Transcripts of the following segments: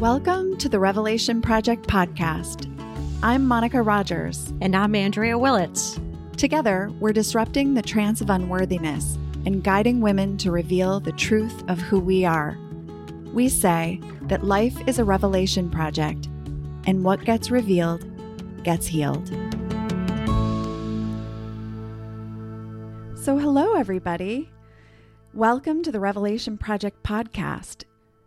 Welcome to the Revelation Project podcast. I'm Monica Rogers. And I'm Andrea Willits. Together, we're disrupting the trance of unworthiness and guiding women to reveal the truth of who we are. We say that life is a revelation project, and what gets revealed gets healed. So, hello, everybody. Welcome to the Revelation Project podcast.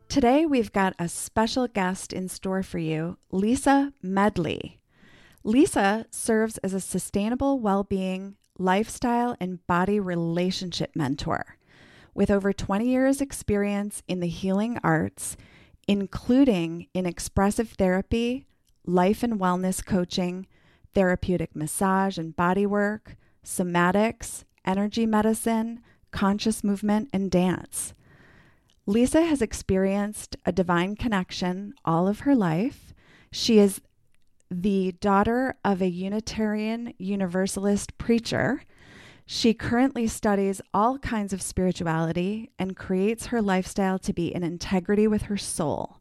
Today, we've got a special guest in store for you, Lisa Medley. Lisa serves as a sustainable well being, lifestyle, and body relationship mentor. With over 20 years' experience in the healing arts, including in expressive therapy, life and wellness coaching, therapeutic massage and body work, somatics, energy medicine, conscious movement, and dance. Lisa has experienced a divine connection all of her life. She is the daughter of a Unitarian Universalist preacher. She currently studies all kinds of spirituality and creates her lifestyle to be in integrity with her soul.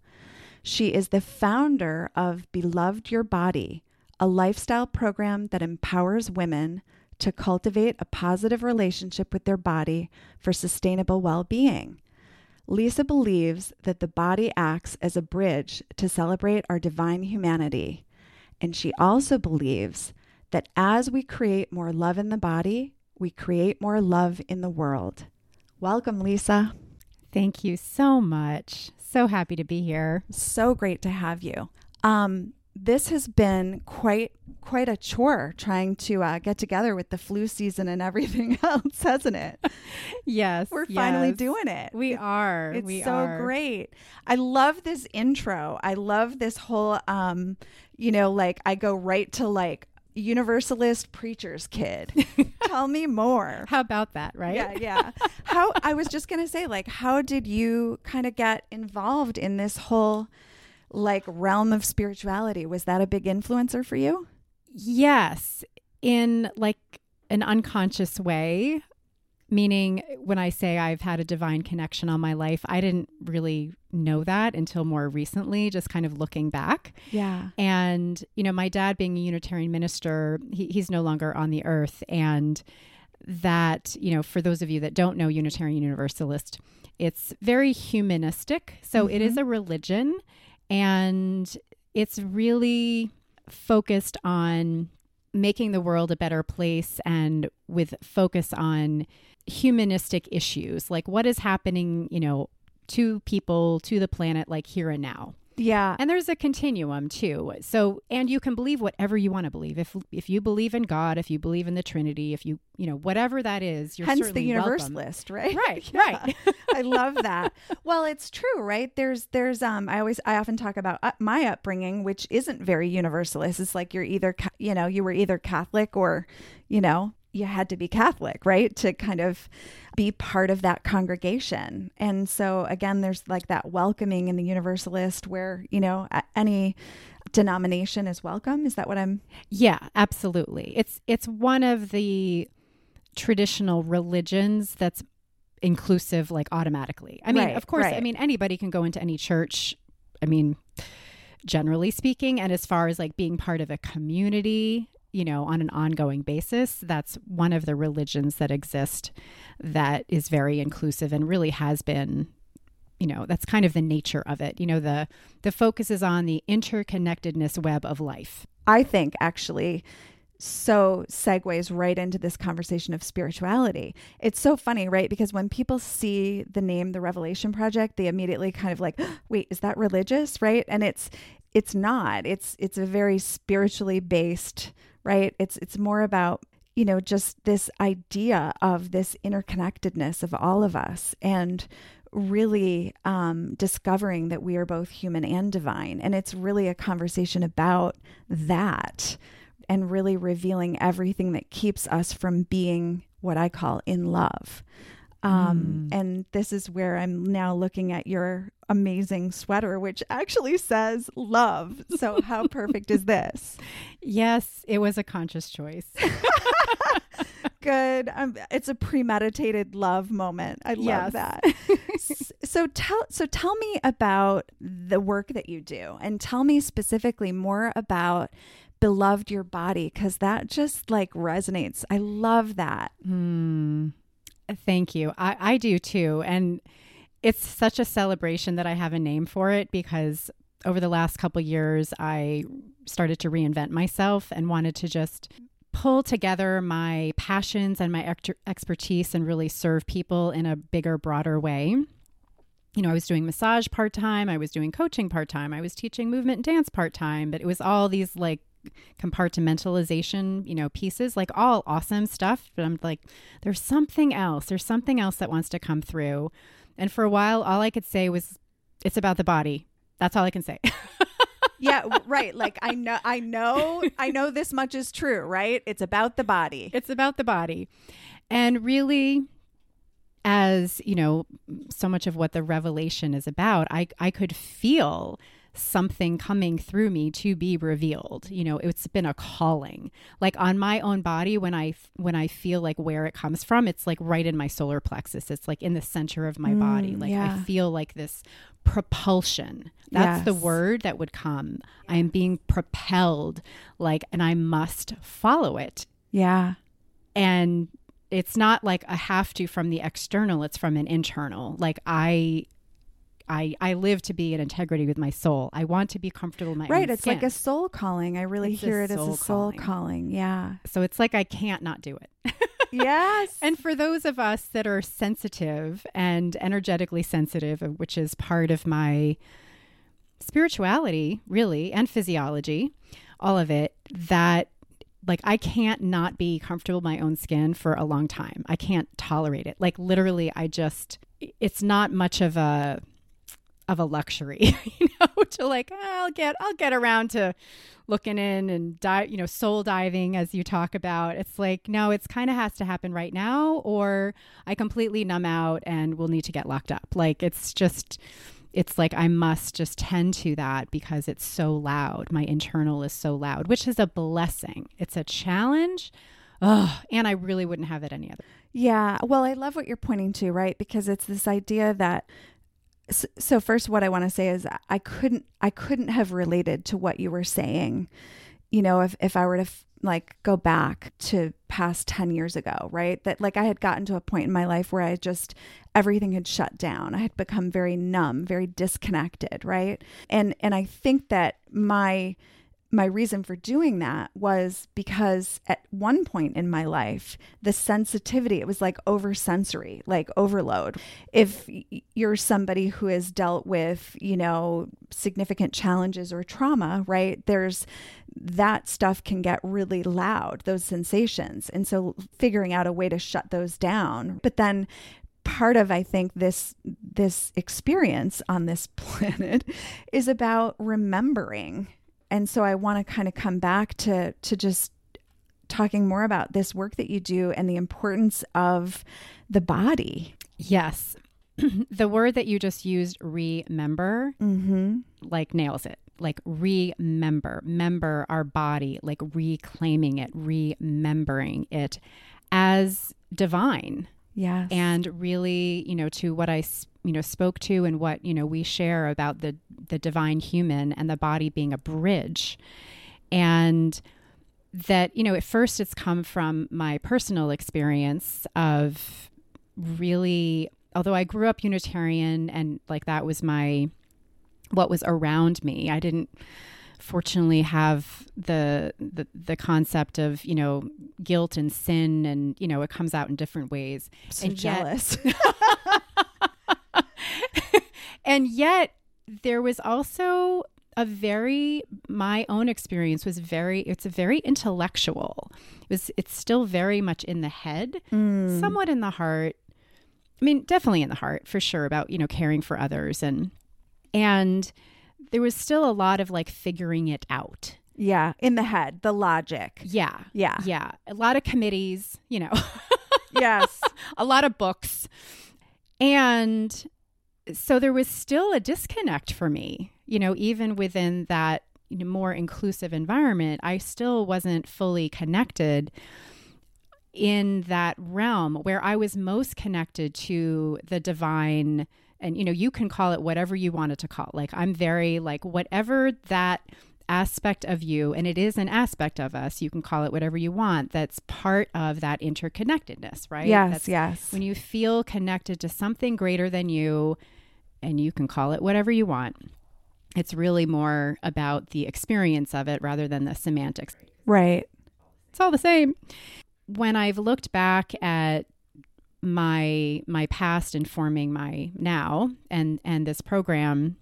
She is the founder of Beloved Your Body, a lifestyle program that empowers women to cultivate a positive relationship with their body for sustainable well being. Lisa believes that the body acts as a bridge to celebrate our divine humanity. And she also believes that as we create more love in the body, we create more love in the world. Welcome, Lisa. Thank you so much. So happy to be here. So great to have you. Um, this has been quite quite a chore trying to uh, get together with the flu season and everything else, hasn't it? yes, we're yes. finally doing it. We are. It's we so are. great. I love this intro. I love this whole, um, you know, like I go right to like universalist preacher's kid. Tell me more. How about that, right? Yeah, yeah. How I was just gonna say, like, how did you kind of get involved in this whole like realm of spirituality? Was that a big influencer for you? Yes, in like an unconscious way. Meaning, when I say I've had a divine connection on my life, I didn't really know that until more recently, just kind of looking back. Yeah. And, you know, my dad being a Unitarian minister, he, he's no longer on the earth. And that, you know, for those of you that don't know Unitarian Universalist, it's very humanistic. So mm-hmm. it is a religion and it's really focused on making the world a better place and with focus on humanistic issues like what is happening you know to people to the planet like here and now yeah. And there's a continuum too. So and you can believe whatever you want to believe. If if you believe in God, if you believe in the Trinity, if you you know, whatever that is, you're Hence the universalist, right? Right, yeah. right. I love that. Well, it's true, right? There's there's um I always I often talk about uh, my upbringing, which isn't very universalist. It's like you're either you know, you were either Catholic or, you know, you had to be Catholic, right? To kind of be part of that congregation. And so, again, there's like that welcoming in the Universalist where, you know, any denomination is welcome. Is that what I'm? Yeah, absolutely. It's, it's one of the traditional religions that's inclusive, like automatically. I mean, right, of course, right. I mean, anybody can go into any church. I mean, generally speaking. And as far as like being part of a community, you know, on an ongoing basis. That's one of the religions that exist that is very inclusive and really has been you know that's kind of the nature of it you know the the focus is on the interconnectedness web of life i think actually so segues right into this conversation of spirituality. It's so funny, right? Because when people see the name the Revelation Project, they immediately kind of like, "Wait, is that religious?" right? And it's it's not. It's it's a very spiritually based right? It's it's more about you know just this idea of this interconnectedness of all of us and really um, discovering that we are both human and divine and it's really a conversation about that and really revealing everything that keeps us from being what i call in love um, mm. And this is where I'm now looking at your amazing sweater, which actually says love. So, how perfect is this? Yes, it was a conscious choice. good. Um, it's a premeditated love moment. I love Yes. that. So tell so tell me about the work that you do and tell me specifically more about beloved your body cuz that just like resonates. I love that. Hmm. Thank you. I, I do too. And it's such a celebration that I have a name for it because over the last couple years, I started to reinvent myself and wanted to just pull together my passions and my ex- expertise and really serve people in a bigger, broader way. You know, I was doing massage part time, I was doing coaching part time, I was teaching movement and dance part time, but it was all these like compartmentalization, you know, pieces, like all awesome stuff. But I'm like, there's something else. There's something else that wants to come through. And for a while, all I could say was, it's about the body. That's all I can say. Yeah, right. Like I know I know I know this much is true, right? It's about the body. it's about the body. And really, as you know, so much of what the revelation is about, I, I could feel something coming through me to be revealed. You know it's been a calling. Like on my own body when i when i feel like where it comes from it's like right in my solar plexus. It's like in the center of my body. Mm, like yeah. i feel like this propulsion. That's the word that would come. I am being propelled like and i must follow it. Yeah. and it's not like a have to from the external it's from an internal. Like i i i live to be in integrity with my soul i want to be comfortable in my Right, it's like a soul calling. I really It's hear it as a soul calling. calling. Yeah. so it's like i can't not do it yes. and for those of us that are sensitive and energetically sensitive which is part of my spirituality really and physiology all of it that like I can't not be comfortable in my own skin for a long time. I can't tolerate it. Like literally I just it's not much of a of a luxury, you know, to like "Oh, I'll get I'll get around to looking in and dive, you know, soul diving as you talk about. It's like no, it's kind of has to happen right now or I completely numb out and we'll need to get locked up. Like it's just it's like I must just tend to that because it's so loud. My internal is so loud, which is a blessing. It's a challenge. Oh, and I really wouldn't have it any other. Yeah. Well, I love what you're pointing to, right? Because it's this idea that so first what I want to say is I couldn't I couldn't have related to what you were saying. You know, if if I were to f- like go back to past 10 years ago, right? That like I had gotten to a point in my life where I just everything had shut down. I had become very numb, very disconnected, right? And and I think that my my reason for doing that was because at one point in my life, the sensitivity, it was like oversensory, like overload. If you're somebody who has dealt with, you know, significant challenges or trauma, right? There's that stuff can get really loud, those sensations. And so figuring out a way to shut those down. But then part of i think this this experience on this planet is about remembering and so i want to kind of come back to to just talking more about this work that you do and the importance of the body Yes. the word that you just used, remember, mm-hmm like nails it. Like remember, member our body, like reclaiming it, remembering it as divine. Yes. And really you know to what I, you know spoke to and what you know we share about the the divine human and the body being a bridge. And that you know at first it's come from my personal experience of really although i grew up unitarian and like that was my what was around me i didn't fortunately have the, the the concept of you know guilt and sin and you know it comes out in different ways. So and yet- jealous. And yet there was also a very my own experience was very it's a very intellectual. It was it's still very much in the head Mm. somewhat in the heart. I mean definitely in the heart for sure about you know caring for others. And and there was still a lot of like figuring it out. Yeah in the head the logic. Yeah. Yeah. Yeah. A lot of committees you know. Yes. A lot of books. And so there was still a disconnect for me, you know, even within that you know, more inclusive environment, I still wasn't fully connected in that realm where I was most connected to the divine and you know you can call it whatever you wanted to call like i'm very like whatever that aspect of you and it is an aspect of us you can call it whatever you want that's part of that interconnectedness right Yes, that's yes. when you feel connected to something greater than you and you can call it whatever you want it's really more about the experience of it rather than the semantics Right. it's all the same. When I've looked back at my my past informing my now and and this program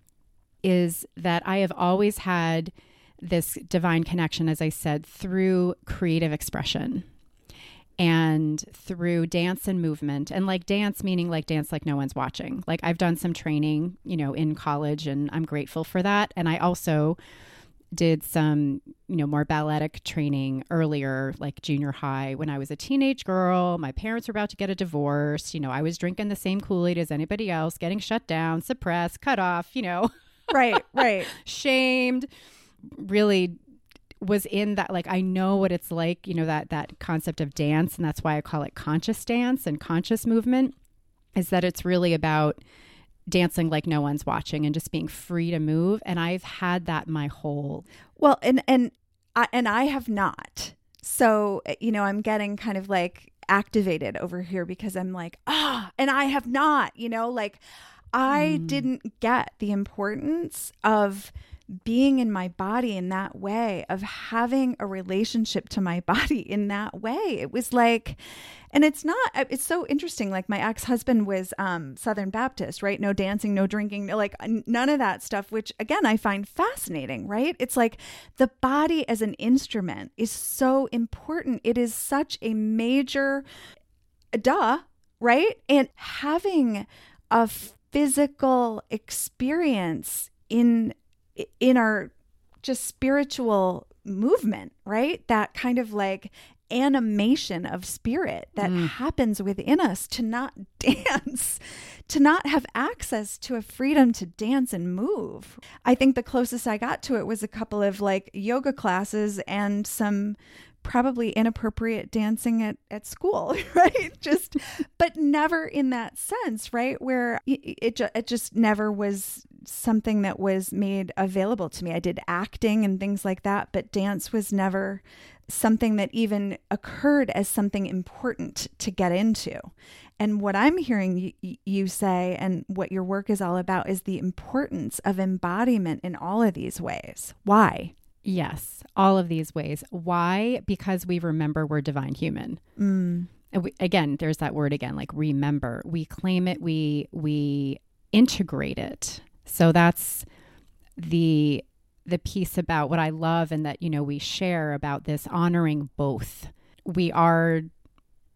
is that I have always had this divine connection as I said through creative expression and through dance and movement. And like dance meaning like dance like no one's watching. Like i've done some training you know in college and i'm grateful for that. And i also did some you know more balletic training earlier like junior high when i was a teenage girl. My parents were about to get a divorce. You know i was drinking the same kool-aid as anybody else getting shut down suppressed cut off you know. Right, right. shamed. Really was in that like I know what it's like, you know, that that concept of dance and that's why I call it conscious dance and conscious movement is that it's really about dancing like no one's watching and just being free to move and I've had that my whole Well, and and I and I have not. So, you know, I'm getting kind of like activated over here because I'm like, ah, and I have not, you know, like I didn't get the importance of being in my body in that way, of having a relationship to my body in that way. It was like, and it's not, it's so interesting. Like my ex husband was um, Southern Baptist, right? No dancing, no drinking, like none of that stuff, which again, I find fascinating, right? It's like the body as an instrument is so important. It is such a major, duh, right? And having a physical experience in in our just spiritual movement, right? That kind of like animation of spirit that mm. happens within us to not dance, to not have access to a freedom to dance and move. I think the closest I got to it was a couple of like yoga classes and some probably inappropriate dancing at, at school, right? Just, but never in that sense, right? Where it, it, it just never was something that was made available to me. I did acting and things like that, but dance was never something that even occurred as something important to get into. And what I'm hearing you say, and what your work is all about, is the importance of embodiment in all of these ways. Why? Yes, all of these ways. Why? Because we remember we're divine human. Mm. And we, again, there's that word again, like remember. We claim it, we we integrate it. So that's the the piece about what I love and that you know we share about this honoring both. We are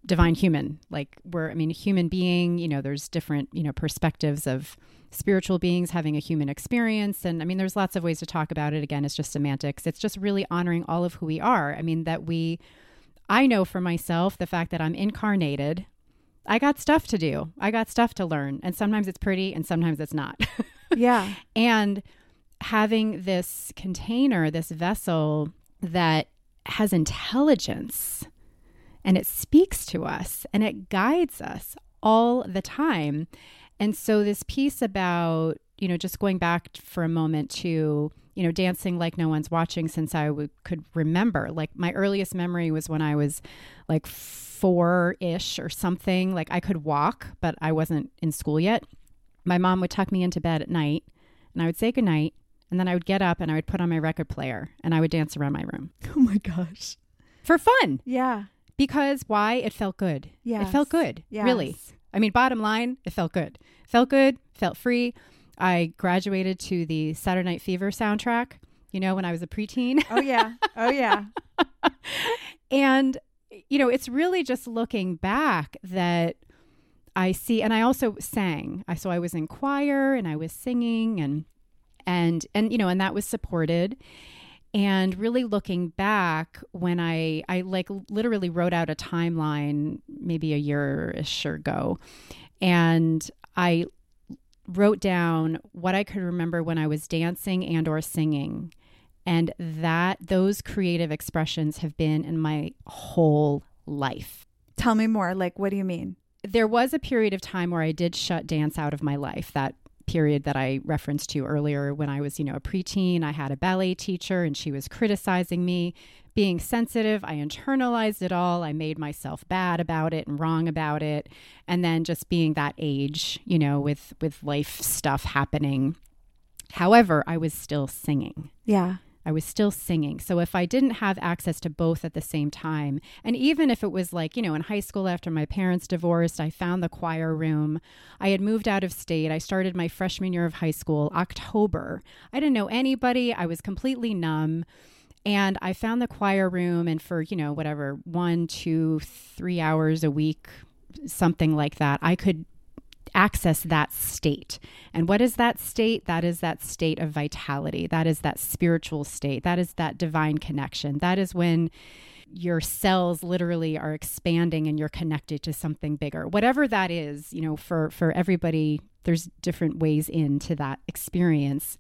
divine human. Like we're I mean human being, you know, there's different, you know, perspectives of spiritual beings having a human experience and I mean there's lots of ways to talk about it. Again, it's just semantics. It's just really honoring all of who we are. I mean that we I know for myself the fact that I'm incarnated. I got stuff to do. I got stuff to learn. And sometimes it's pretty and sometimes it's not. Yeah. and having this container, this vessel that has intelligence and it speaks to us and it guides us all the time. And so, this piece about, you know, just going back for a moment to, you know, dancing like no one's watching since I w- could remember. Like, my earliest memory was when I was like four ish or something. Like, I could walk, but I wasn't in school yet. My mom would tuck me into bed at night and I would say goodnight. And then I would get up and I would put on my record player and I would dance around my room Oh my gosh. for fun. Yeah. Because why? It felt good. Yeah. It felt good. Really. I mean, bottom line, it felt good. Felt good, felt free. I graduated to the Saturday Night Fever soundtrack, you know, when I was a preteen. Oh yeah. Oh yeah. and, you know, it's really just looking back that I see, and I also sang. I so I was in choir and I was singing and and and you know, and that was supported. And really looking back when I I like literally wrote out a timeline maybe a year ish ago, and I wrote down what I could remember when I was dancing and or singing. And that those creative expressions have been in my whole life. Tell me more. Like, what do you mean? There was a period of time where I did shut dance out of my life. That period that I referenced to earlier when I was, you know, a preteen. I had a ballet teacher and she was criticizing me. Being sensitive, I internalized it all. I made myself bad about it and wrong about it. And then just being that age, you know, with with life stuff happening. However, I was still singing. Yeah. I was still singing. So if I didn't have access to both at the same time, and even if it was like, you know, in high school after my parents divorced, I found the choir room. I had moved out of state. I started my freshman year of high school, October. I didn't know anybody. I was completely numb. And I found the choir room, and for, you know, whatever, one, two, three hours a week, something like that, I could access that state. And what is that state? That is that state of vitality. That is that spiritual state. That is that divine connection. That is when your cells literally are expanding and you're connected to something bigger. Whatever that is, you know, for for everybody there's different ways into that experience.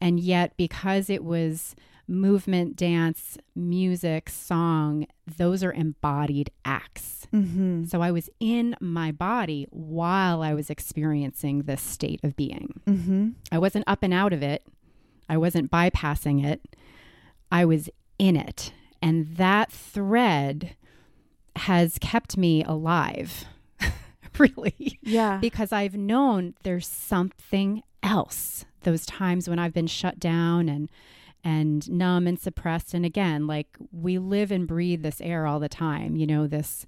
And yet because it was movement, dance, music, song, those are embodied acts. Mm-hmm. So I was in my body while I was experiencing this state of being. Mm-hmm. I wasn't up and out of it, I wasn't bypassing it, I was in it. And that thread has kept me alive, really. Yeah. Because I've known there's something else. Those times when I've been shut down and and numb and suppressed. And again like we live and breathe this air all the time you know this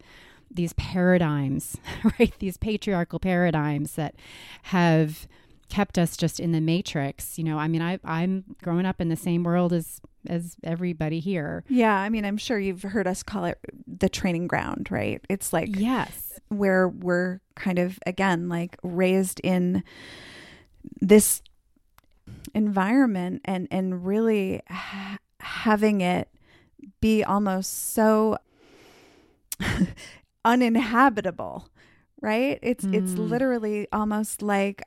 these paradigms right? These patriarchal paradigms that have kept us just in the matrix you know? I mean I, i'm growing up in the same world as as everybody here. Yeah, I mean, I'm sure you've heard us call it the training ground, right? It's like yes. where we're kind of again like raised in this environment and and really ha- having it be almost so uninhabitable right? It's it's Mm. literally almost like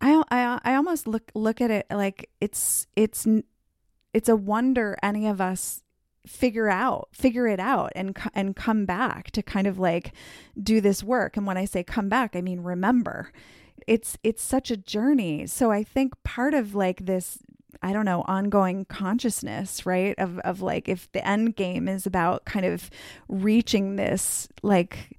I, I I almost look look at it like it's it's it's a wonder any of us figure out figure it out and and come back to kind of like do this work. And when I say come back I mean remember it's it's such a journey. So I think part of like this I don't know ongoing consciousness right of of like if the end game is about kind of reaching this like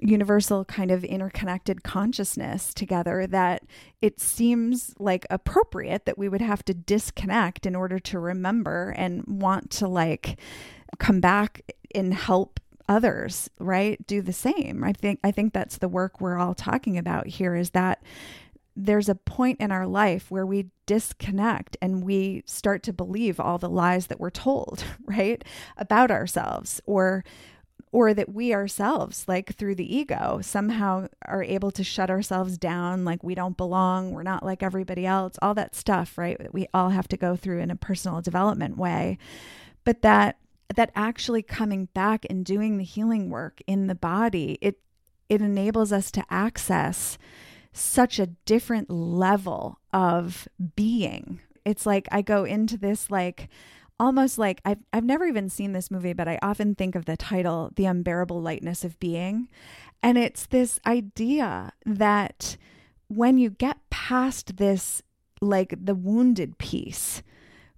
universal kind of interconnected consciousness together that it seems like appropriate that we would have to disconnect in order to remember and want to like come back and help others right do the same. I think i think that's the work we're all talking about here is that there's a point in our life where we disconnect and we start to believe all the lies that we're told right about ourselves or or that we ourselves like through the ego somehow are able to shut ourselves down like we don't belong we're not like everybody else all that stuff right that we all have to go through in a personal development way. But that that actually coming back and doing the healing work in the body it it enables us to access such a different level of being it's like i go into this like almost like I've I've never even seen this movie, but I often think of the title, The Unbearable Lightness of Being. And it's this idea that when you get past this like the wounded piece,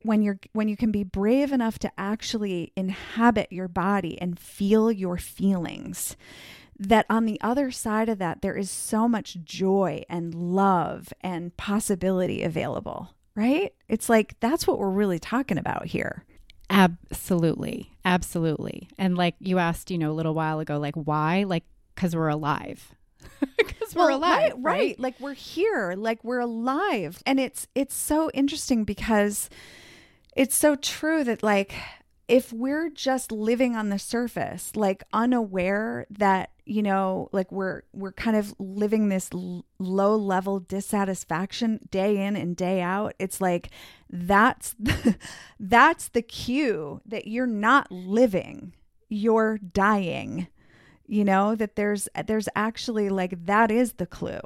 when you're when you can be brave enough to actually inhabit your body and feel your feelings, that on the other side of that there is so much joy and love and possibility available right? It's like that's what we're really talking about here. absolutely absolutely and like you asked you know a little while ago like why like because we're alive because we're Well, alive right, right? Like we're here, like we're alive. And it's it's so interesting because it's so true that like if we're just living on the surface, like unaware that, you know, like we're we're kind of living this l- low level dissatisfaction day in and day out, it's like that's the, that's the cue that you're not living. You're dying you know that there's there's actually like that is the clue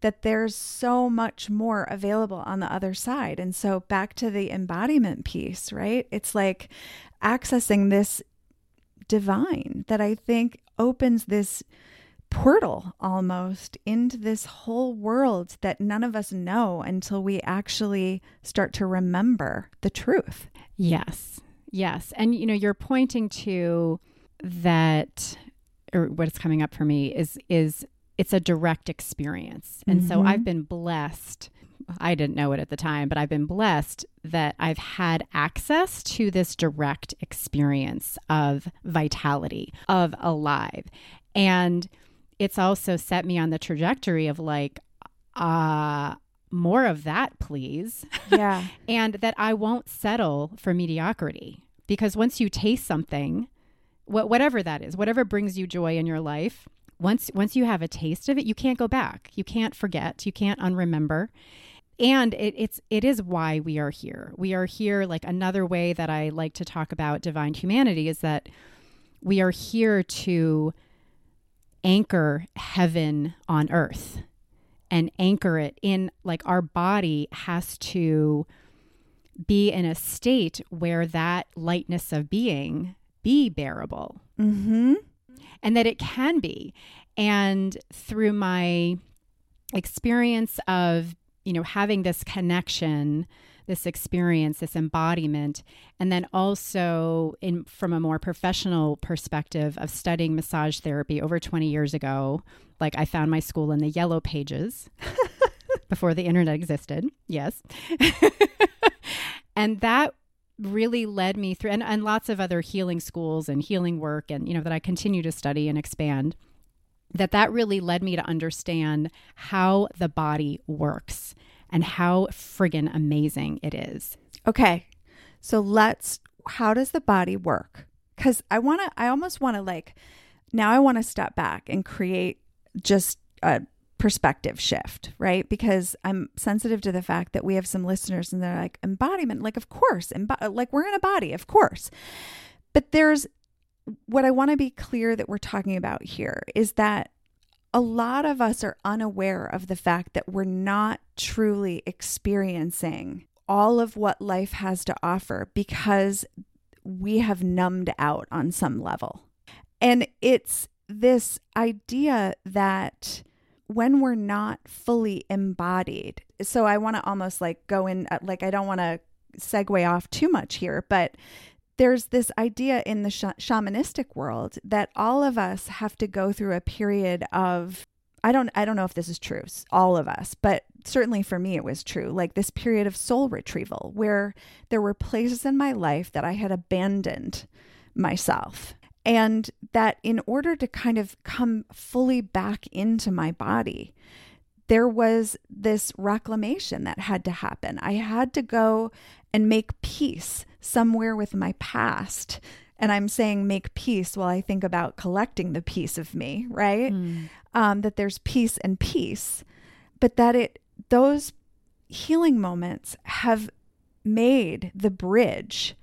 that there's so much more available on the other side and so back to the embodiment piece right it's like accessing this divine that I think opens this portal almost into this whole world that none of us know until we actually start to remember the truth. Yes. Yes. And you know, you're pointing to that or what's coming up for me is is it's a direct experience. And mm-hmm. so I've been blessed. I didn't know it at the time, but I've been blessed that I've had access to this direct experience of vitality, of alive. And it's also set me on the trajectory of like, uh, more of that, please. Yeah. and that I won't settle for mediocrity because once you taste something, wh- whatever that is, whatever brings you joy in your life, once once you have a taste of it, you can't go back. You can't forget. You can't unremember. And it, it's it is why we are here. We are here. Like another way that I like to talk about divine humanity is that we are here to anchor heaven on earth and anchor it in like our body has to be in a state where that lightness of being be bearable. Mm-hmm and that it can be. And through my experience of, you know, having this connection, this experience, this embodiment, and then also in from a more professional perspective of studying massage therapy over 20 years ago, like I found my school in the yellow pages before the internet existed. Yes. and that really led me through and, and lots of other healing schools and healing work and you know that I continue to study and expand that that really led me to understand how the body works and how friggin amazing it is. Okay. So let's how does the body work? Cuz I want to I almost want to like now I want to step back and create just a perspective shift, right? Because I'm sensitive to the fact that we have some listeners and they're like, embodiment, like, of course, embo- like we're in a body, of course. But there's what I want to be clear that we're talking about here is that a lot of us are unaware of the fact that we're not truly experiencing all of what life has to offer because we have numbed out on some level. And it's this idea that when we're not fully embodied. So I want to almost like go in, uh, like, I don't want to segue off too much here, but there's this idea in the sh- shamanistic world that all of us have to go through a period of I don't I don't know if this is true all of us but certainly for me it was true like this period of soul retrieval where there were places in my life that I had abandoned myself and that in order to kind of come fully back into my body, there was this reclamation that had to happen. I had to go and make peace somewhere with my past. And I'm saying make peace while I think about collecting the piece of me, right? Mm. Um, that there's peace and peace, but that it, those healing moments have made the bridge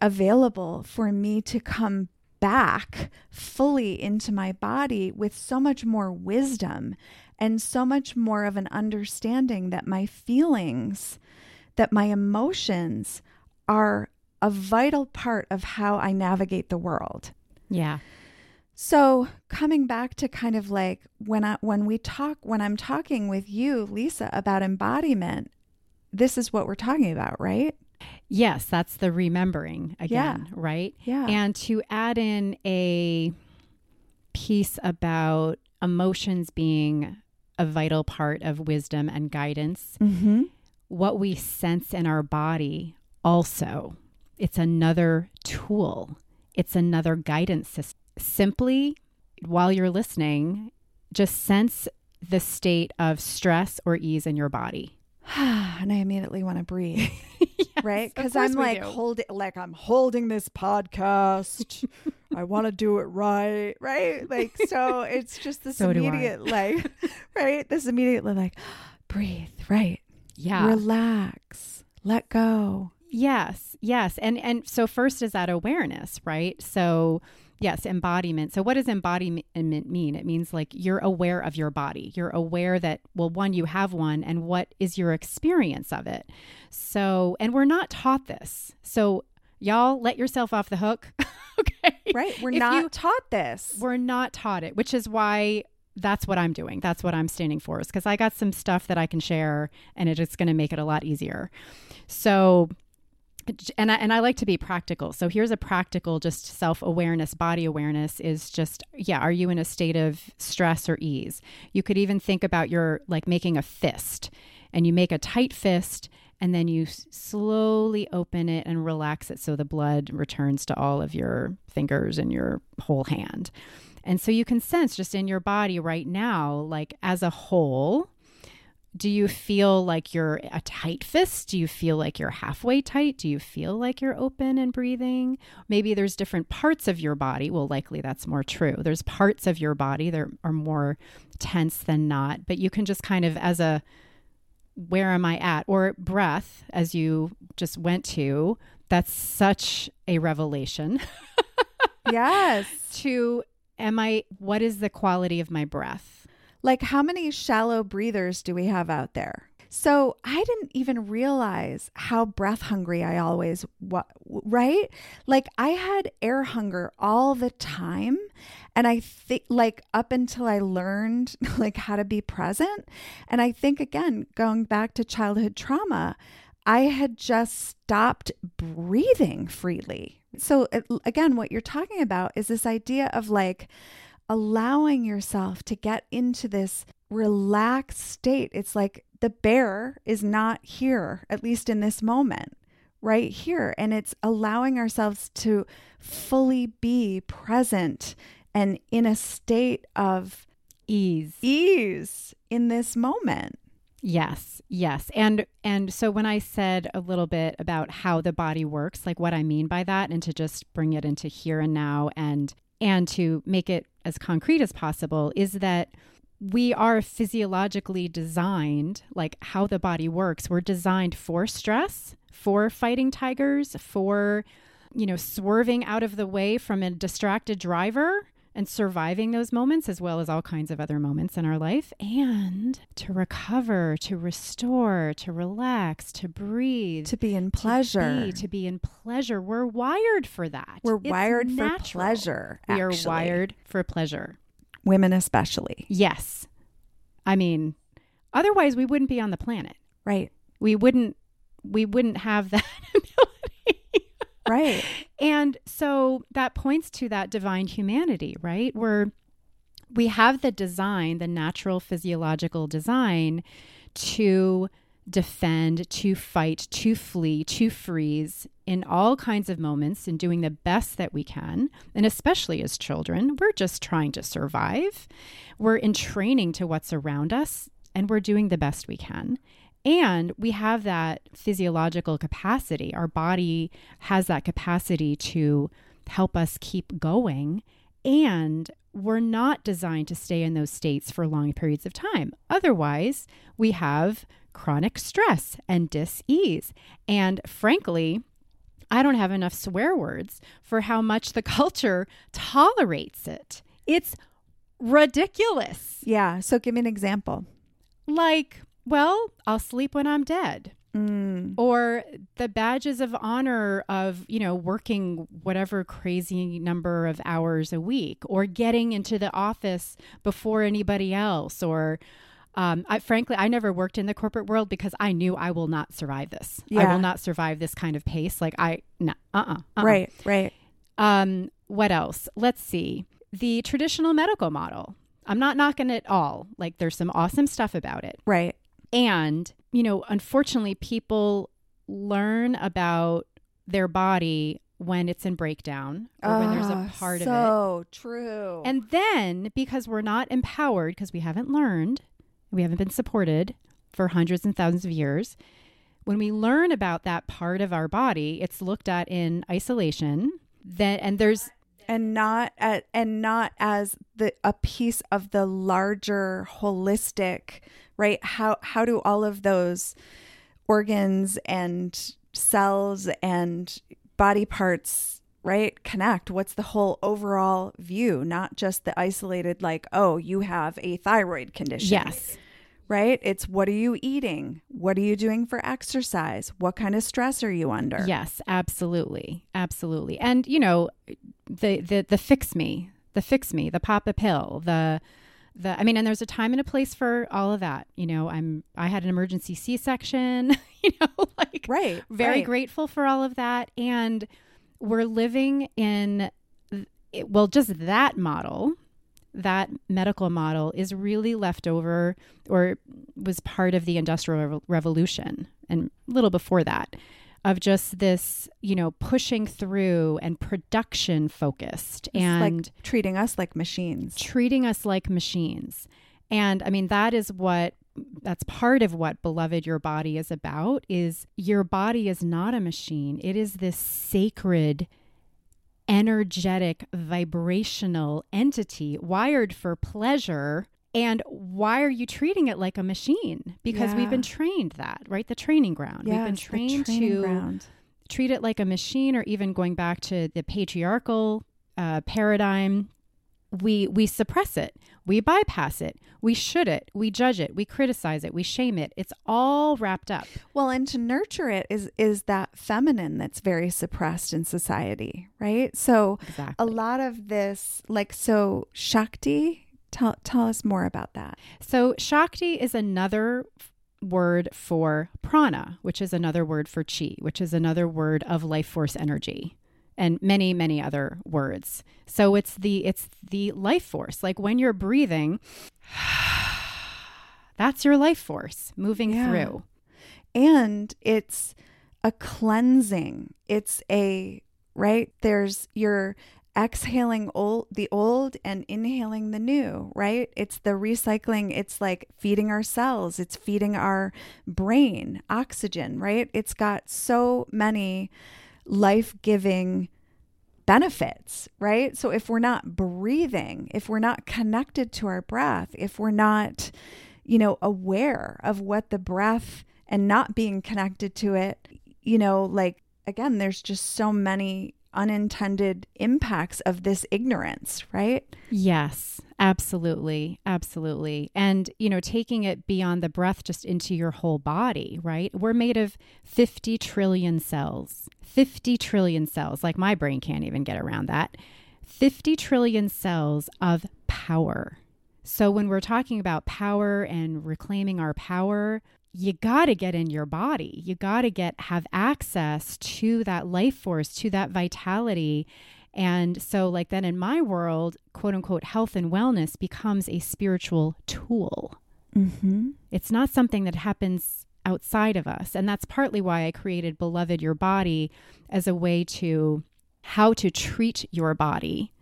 available for me to come back fully into my body with so much more wisdom and so much more of an understanding that my feelings, that my emotions are a vital part of how I navigate the world. Yeah. So, coming back to kind of like when I when we talk when I'm talking with you Lisa about embodiment, this is what we're talking about, right? Yes, that's the remembering again, yeah. right? Yeah. And to add in a piece about emotions being a vital part of wisdom and guidance, mm-hmm. what we sense in our body also, it's another tool, it's another guidance system. Simply, while you're listening, just sense the state of stress or ease in your body. and I immediately want to breathe. right? Because I'm like holding, like I'm holding this podcast. I want to do it right, right? Like so, it's just this so immediate, like, right? This immediately, like, breathe, right? Yeah, relax, let go. Yes, yes, and and so first is that awareness, right? So Yes, embodiment. So, what does embodiment mean? It means like you're aware of your body. You're aware that, well, one, you have one, and what is your experience of it? So, and we're not taught this. So, y'all let yourself off the hook okay. Right. We're If not you- taught this. We're not taught it, which is why that's what I'm doing. That's what I'm standing for, is because I got some stuff that I can share and it is going to make it a lot easier. So, and I, and I like to be practical. So here's a practical, just self awareness, body awareness is just, yeah, are you in a state of stress or ease? You could even think about your, like making a fist and you make a tight fist and then you slowly open it and relax it so the blood returns to all of your fingers and your whole hand. And so you can sense just in your body right now, like as a whole, do you feel like you're a tight fist? Do you feel like you're halfway tight? Do you feel like you're open and breathing? Maybe there's different parts of your body. Well, likely that's more true. There's parts of your body that are more tense than not, but you can just kind of, as a where am I at? Or breath, as you just went to, that's such a revelation yes. to am I what is the quality of my breath? Like, how many shallow breathers do we have out there? So I didn't even realize how breath hungry I always was, right? Like, I had air hunger all the time. And I think, like, up until I learned, like, how to be present. And I think, again, going back to childhood trauma, I had just stopped breathing freely. So, again, what you're talking about is this idea of like allowing yourself to get into this relaxed state. It's like the bear is not here, at least in this moment, right here. And it's allowing ourselves to fully be present and in a state of Ease. ease in this moment. Yes, yes. And and so when I said a little bit about how the body works, like what I mean by that and to just bring it into here and now and and to make it as concrete as possible is that we are physiologically designed like how the body works. We're designed for stress, for fighting tigers, for you know, swerving out of the way from a distracted driver and surviving those moments as well as all kinds of other moments in our life and to recover, to restore, to relax, to breathe, To be in to pleasure. be, to be in pleasure. We're wired for that. We're It's wired for natural. pleasure. We are wired for pleasure. Women, especially. Yes. I mean, otherwise we wouldn't be on the planet. Right. We wouldn't we wouldn't have that. Right. And so that points to that divine humanity, right? Where we have the design, the natural physiological design to defend, to fight, to flee, to freeze in all kinds of moments and doing the best that we can. And especially as children, we're just trying to survive. We're in training to what's around us and we're doing the best we can. And we have that physiological capacity. Our body has that capacity to help us keep going. And we're not designed to stay in those states for long periods of time. Otherwise, we have chronic stress and dis-ease. And frankly, I don't have enough swear words for how much the culture tolerates it. It's ridiculous. Yeah. So give me an example. Like, well, I'll sleep when I'm dead. Mm. Or the badges of honor of, you know, working whatever crazy number of hours a week, or getting into the office before anybody else, or um, I, frankly, I never worked in the corporate world because I knew I will not survive this. I will not survive this kind of pace. Like I, no, uh, uh Right. Right. Um, what else? Let's see. The traditional medical model. I'm not knocking it all. Like there's some awesome stuff about it. Right. And, you know, unfortunately, people learn about their body when it's in breakdown or when there's a Ah, part of it. So true. And then because we're not empowered, because we haven't learned, we haven't been supported for hundreds and thousands of years, when we learn about that part of our body, it's looked at in isolation. Then and there's and not at, and not as the a piece of the larger holistic right? How how do all of those organs and cells and body parts right connect? What's the whole overall view? Not just the isolated like oh you have a thyroid condition. Yes. right? It's what are you eating? What are you doing for exercise? What kind of stress are you under? Yes, absolutely. Absolutely. And, you know, the the the fix me, the fix me, the pop a pill, the the I mean, and there's a time and a place for all of that. You know, I'm I had an emergency C-section, you know, like right. very right. grateful for all of that and we're living in well just that model that medical model is really left over or was part of the industrial revolution and a little before that of just this, you know, pushing through and production focused It's and like treating us like machines. treating us like machines. And I mean, that is what that's part of what beloved your body is about is your body is not a machine. It is this sacred energetic vibrational entity wired for pleasure and why are you treating it like a machine? Because Yeah. we've been trained that, right? The training ground. we've been trained to ground. treat it like a machine or even going back to the patriarchal uh, paradigm we we suppress it we bypass it we should it we judge it we criticize it we shame it it's all wrapped up Well, and to nurture it is is that feminine that's very suppressed in society, right? So exactly a lot of this, like, so Shakti, tell tell us more about that. so shakti is another word for prana which is another word for chi which is another word of life force energy and many many other words. So it's the it's the life force. Like when you're breathing that's your life force moving Yeah. through. And it's a cleansing. It's a right? There's you're exhaling old the old and inhaling the new right? It's the recycling it's like feeding our cells it's feeding our brain oxygen right? It's got so many life-giving benefits right? So if we're not breathing if we're not connected to our breath if we're not you know aware of what the breath and not being connected to it, you know, like again, there's just so many unintended impacts of this ignorance, right? Yes, absolutely. Absolutely. And, you know, taking it beyond the breath just into your whole body, right? We're made of 50 trillion cells. 50 trillion cells. Like my brain can't even get around that. 50 trillion cells of power. So when we're talking about power and reclaiming our power, you got to get in your body. You got to get have access to that life force, to that vitality. And so like then in my world, quote unquote health and wellness becomes a spiritual tool. Mm-hmm. It's not something that happens outside of us. And that's partly why I created Beloved Your Body as a way to how to treat your body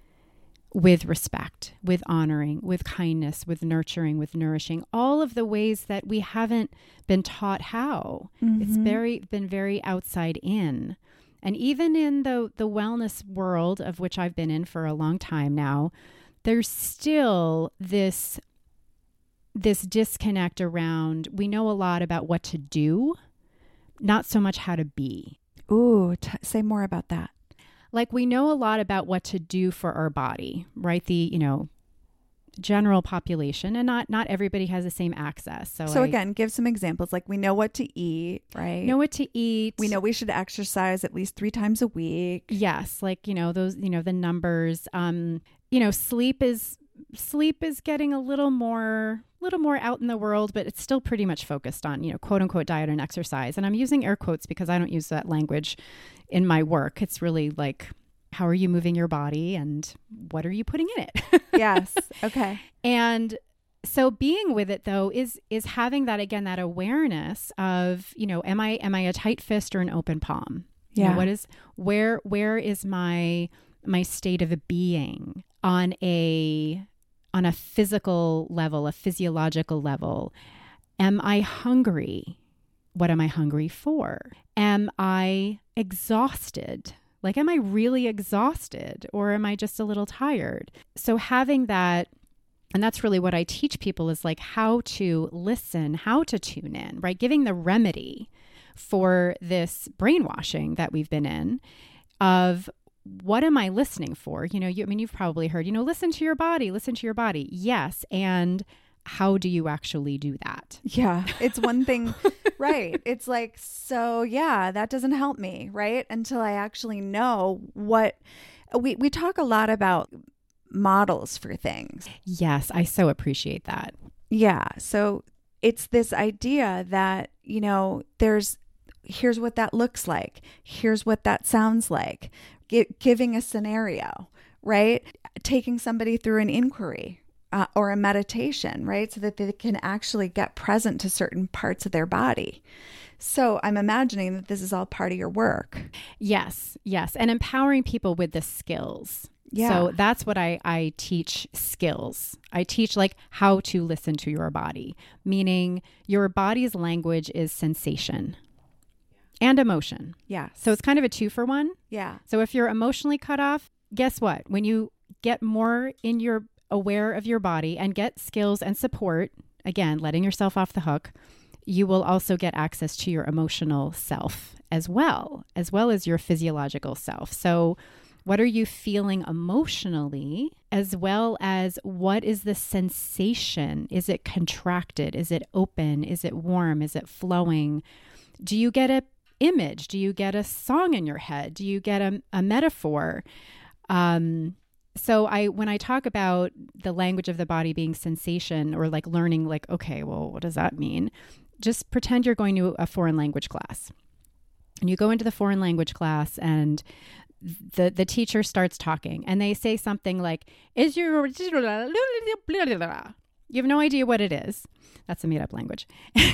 with respect, with honoring, with kindness, with nurturing, with nourishing, all of the ways that we haven't been taught how. It's Mhm. very been very outside in. And even in the the wellness world of which I've been in for a long time now, there's still this this disconnect around we know a lot about what to do, not so much how to be. Ooh, t- say more about that. Like we know a lot about what to do for our body, right? The, you know, general population and not not everybody has the same access. So, So I again, give some examples. Like we know what to eat, right? know what to eat. we know we should exercise at least three times a week. Yes, like you know those you know the numbers. Um, you know sleep is sleep is getting a little more a little more out in the world, but it's still pretty much focused on you know quote unquote diet and exercise. And I'm using air quotes because I don't use that language in my work. It's really like how are you moving your body and what are you putting in it? yes. Okay. and so being with it though is is having that again that awareness of you know am i am i a tight fist or an open palm You know, Yeah. what is where where is my my state of being on a on a physical level a physiological level. Am i hungry? What am i hungry for? Am i exhausted? Like am i really exhausted or am i just a little tired? So having that and that's really what I teach people is like how to listen, how to tune in, right? Giving the remedy for this brainwashing that we've been in of what am I listening for? You know, you, I mean, you've probably heard, you know, listen to your body, listen to your body. Yes. And how do you actually do that? Yeah. It's one thing, right? It's like, so yeah, that doesn't help me, right? Until I actually know what we we talk a lot about models for things. Yes, I so appreciate that. Yeah. So it's this idea that, you know, there's here's what that looks like. Here's what that sounds like. G- giving a scenario, right? Taking somebody through an inquiry, uh, or a meditation, right? So that they can actually get present to certain parts of their body. So I'm imagining that this is all part of your work. Yes, yes. And empowering people with the skills. Yeah. So that's what I, I teach skills. I teach like how to listen to your body, meaning your body's language is sensation and emotion. Yeah. So it's kind of a two for one. Yeah. So if you're emotionally cut off, guess what? When you get more in your aware of your body and get skills and support, again, letting yourself off the hook, you will also get access to your emotional self as well, as well as your physiological self. So, what are you feeling emotionally, as well as what is the sensation? Is it contracted? Is it open? Is it warm? Is it flowing? Do you get a image? Do you get a song in your head? Do you get a, a metaphor? Um, so I when I talk about the language of the body being sensation or like learning like okay, well, what does that mean? Just pretend you're going to a foreign language class. And you go into the foreign language class and the the teacher starts talking and they say something like is your you have no idea what it is. That's a made up language.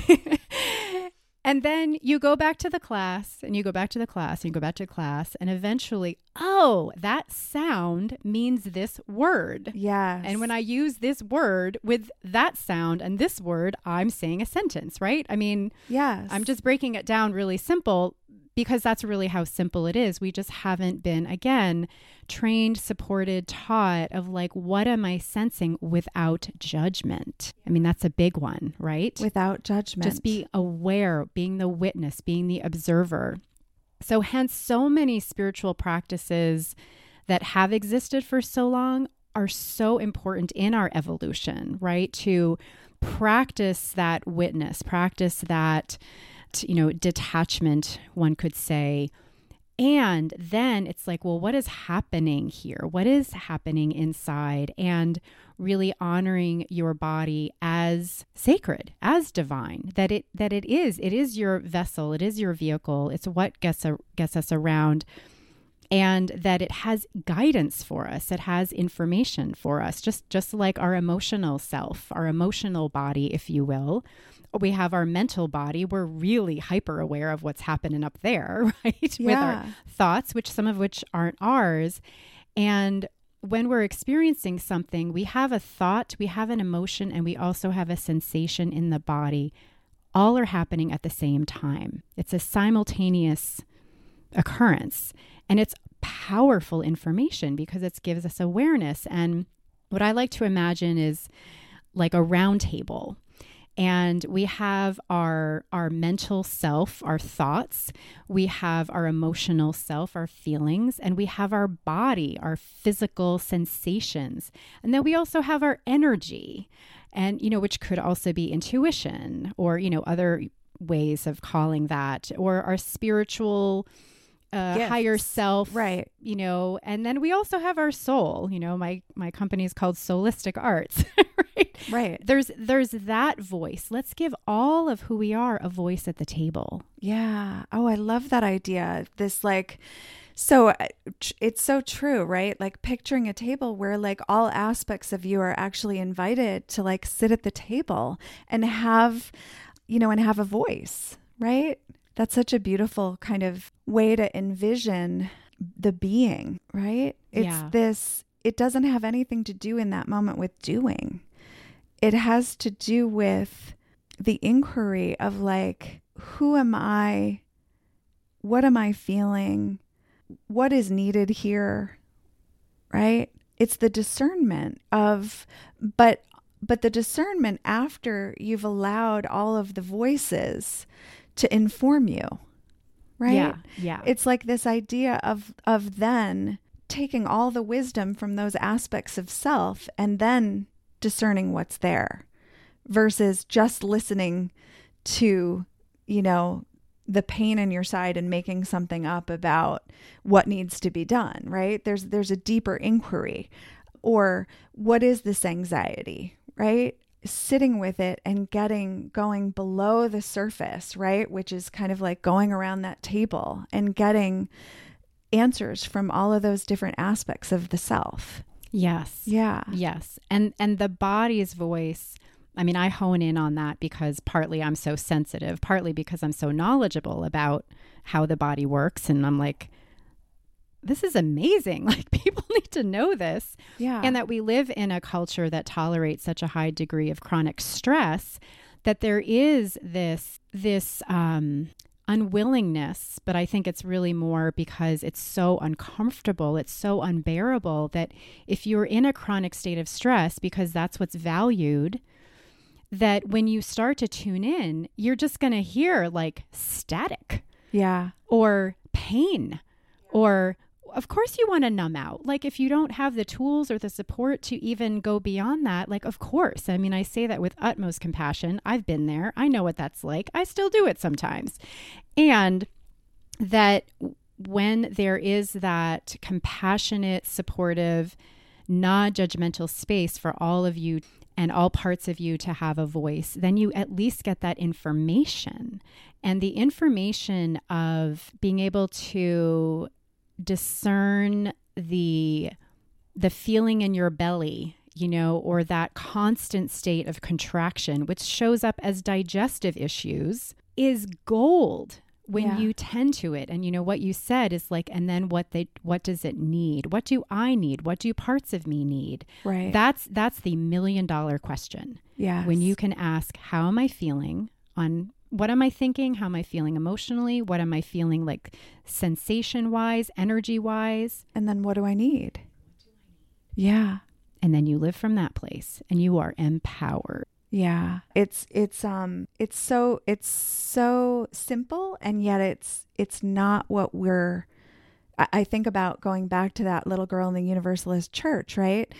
And then you go back to the class and you go back to the class and you go back to class and eventually, oh, that sound means this word. Yes. And when I use this word with that sound and this word, I'm saying a sentence, right? I mean, yes. I'm just breaking it down really simple because that's really how simple it is. We just haven't been, again, trained, supported, taught of like, what am I sensing without judgment? I mean, that's a big one, right? without judgment. Just be aware, being the witness, being the observer. So, hence, so many spiritual practices that have existed for so long are so important in our evolution, right? To practice that witness, practice that, you know, detachment, one could say. And then it's like, well, what is happening here? What is happening inside? And really honoring your body as sacred, as divine. That it that it is. It is your vessel. It is your vehicle. It's what gets a, gets us around and that it has guidance for us. It has information for us just just like our emotional self our emotional body if you will. We have our mental body. We're really hyper aware of what's happening up there right? With our thoughts which some of which aren't ours. And when we're experiencing something we have a thought we have an emotion and we also have a sensation in the body. All are happening at the same time. It's a simultaneous occurrence. And it's powerful information because it gives us awareness. And what I like to imagine is like a round table. And we have our our mental self, our thoughts, we have our emotional self, our feelings, and we have our body, our physical sensations. And then we also have our energy. And you know, which could also be intuition or, you know, other ways of calling that or our spiritual uh, Gifts. higher self Right. you know and then we also have our soul you know my my company is called Soulistic Arts right Right. there's there's that voice let's give all of who we are a voice at the table Yeah. Oh, I love that idea. This like so uh, it's so true, right? Like picturing a table where like all aspects of you are actually invited to like sit at the table and have you know and have a voice, right? That's such a beautiful kind of way to envision the being, right? It's Yeah. this it doesn't have anything to do in that moment with doing. It has to do with the inquiry of like, who am I? What am I feeling? What is needed here? Right? It's the discernment of, but, but the discernment after you've allowed all of the voices to inform you. Right? yeah yeah It's like this idea of of then taking all the wisdom from those aspects of self and then discerning what's there versus just listening to, you know, the pain in your side and making something up about what needs to be done, right? There's there's a deeper inquiry. Or what is this anxiety, right? Sitting with it and getting going below the surface, right? Which is kind of like going around that table and getting answers from all of those different aspects of the self. Yes. Yeah. Yes. And and the body's voice I mean, I hone in on that because partly I'm so sensitive, partly because I'm so knowledgeable about how the body works. And I'm like, this is amazing. Like, people need to know this. Yeah. And that we live in a culture that tolerates such a high degree of chronic stress that there is this, this, um, unwillingness, but I think it's really more because it's so uncomfortable, it's so unbearable that if you're in a chronic state of stress, because that's what's valued, that when you start to tune in, you're just going to hear like static. Yeah. Or pain. Or, of course, you want to numb out. Like, if you don't have the tools or the support to even go beyond that, like, of course. I mean, I say that with utmost compassion. I've been there. I know what that's like. I still do it sometimes. And that when there is that compassionate, supportive, non judgmental space for all of you and all parts of you to have a voice, then you at least get that information. And the information of being able to discern the the feeling in your belly, you know, or that constant state of contraction, which shows up as digestive issues, is gold when Yeah. you tend to it and you know what you said is like and then what they what does it need what do i need what do parts of me need Right. that's that's the million dollar question yeah. when you can ask how am i feeling on what am i thinking how am i feeling emotionally what am i feeling like sensation wise energy wise and then what do I need? Yeah. and then you live from that place and you are empowered Yeah. It's it's um it's so it's so simple and yet it's it's not what we're I, I think about going back to that little girl in the Universalist church, right?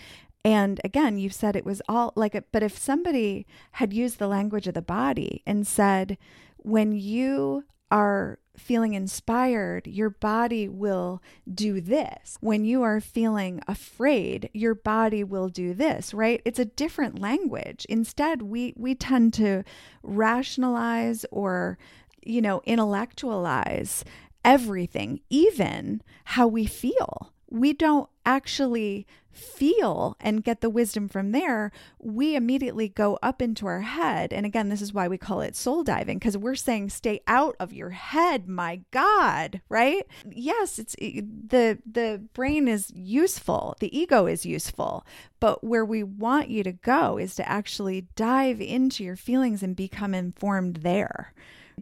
And again, you've said it was all like but if somebody had used the language of the body and said, when you are feeling inspired, your body will do this. When you are feeling afraid, your body will do this, right? It's a different language. Instead, we we tend to rationalize or you know, intellectualize everything, even how we feel. We don't actually feel and get the wisdom from there. We immediately go up into our head. And again, this is why we call it soul diving because we're saying stay out of your head, my god, right? Yes, it's the the brain is useful, the ego is useful, but where we want you to go is to actually dive into your feelings and become informed there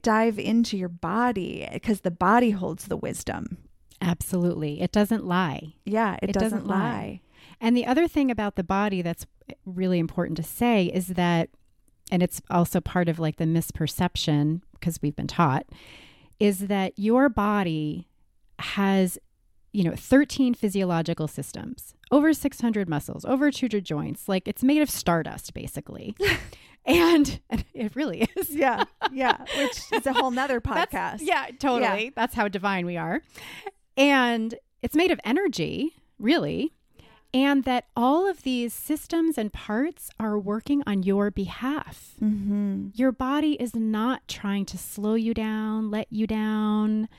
dive into your body because the body holds the wisdom. absolutely it doesn't lie Yeah, it, It doesn't, doesn't lie. And the other thing about the body that's really important to say is that, and it's also part of like the misperception because we've been taught, is that your body has, you know, 13 physiological systems, over 600 muscles, over 200 joints. Like it's made of stardust, basically. and, and it really is. Yeah, yeah, which is a whole nother podcast. That's- yeah, totally. That's how divine we are. And it's made of energy, really. And that all of these systems and parts are working on your behalf. Mm-hmm. Your body is not trying to slow you down, let you down,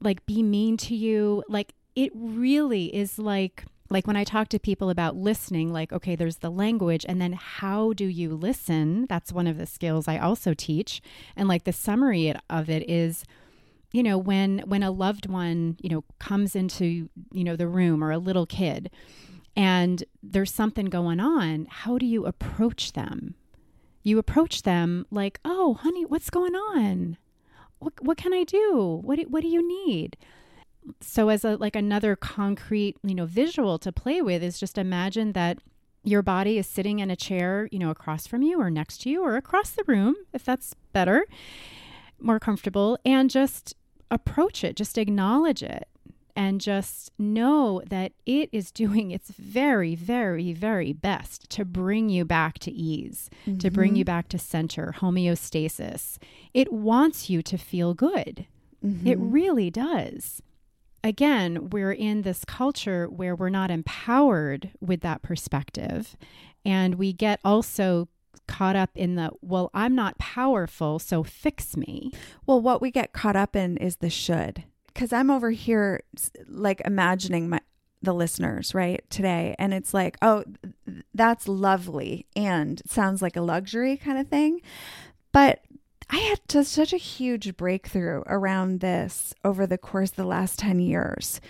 like be mean to you. Like it really is like like when I talk to people about listening, like, okay, there's the language, and then how do you listen? That's one of the skills I also teach. And like the summary of it is, you know, when when a loved one, you know, comes into, you know, the room or a little kid and there's something going on, how do you approach them? You approach them like, "Oh, honey, what's going on? What what can I do? What do, what do you need?" so as a like another concrete you know visual to play with is just imagine that your body is sitting in a chair you know across from you or next to you or across the room if that's better more comfortable and just approach it just acknowledge it and just know that it is doing its very, very, very best to bring you back to ease, mm-hmm. to bring you back to center, homeostasis. It wants you to feel good. Mm-hmm. It really does. Again, we're in this culture where we're not empowered with that perspective. And we get also caught up in the, well, I'm not powerful, so fix me. Well, what we get caught up in is the should. Because I'm over here, like, imagining my, the listeners, right, today. And it's like, oh, that's lovely and sounds like a luxury kind of thing. But I had just such a huge breakthrough around this over the course of the last 10 years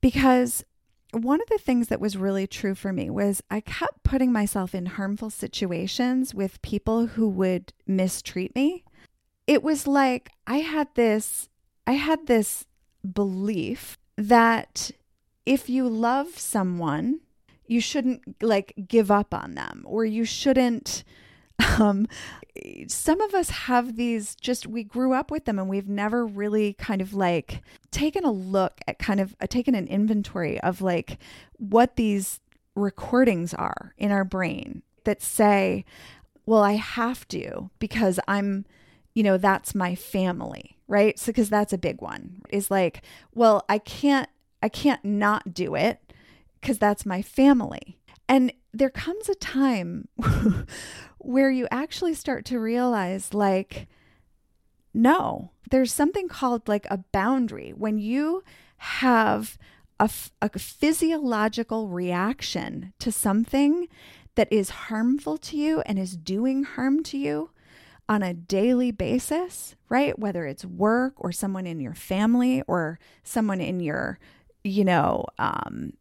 because one of the things that was really true for me was I kept putting myself in harmful situations with people who would mistreat me. It was like I had this I had this belief that if you love someone, you shouldn't like give up on them or you shouldn't um some of us have these just we grew up with them and we've never really kind of like taken a look at kind of uh, taken an inventory of like what these recordings are in our brain that say well I have to because I'm you know that's my family right? So because that's a big one is like well I can't I can't not do it because that's my family and there comes a time where you actually start to realize, like, no, there's something called like a boundary. When you have a, a physiological reaction to something that is harmful to you and is doing harm to you on a daily basis, right? Whether it's work or someone in your family or someone in your, you know, um,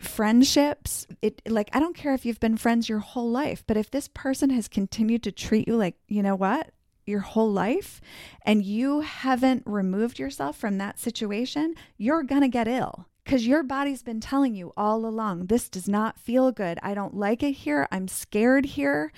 friendships it like i don't care if you've been friends your whole life but if this person has continued to treat you like you know what your whole life and you haven't removed yourself from that situation you're going to get ill. Because your body's been telling you all along this does not feel good. I don't like it here. I'm scared here.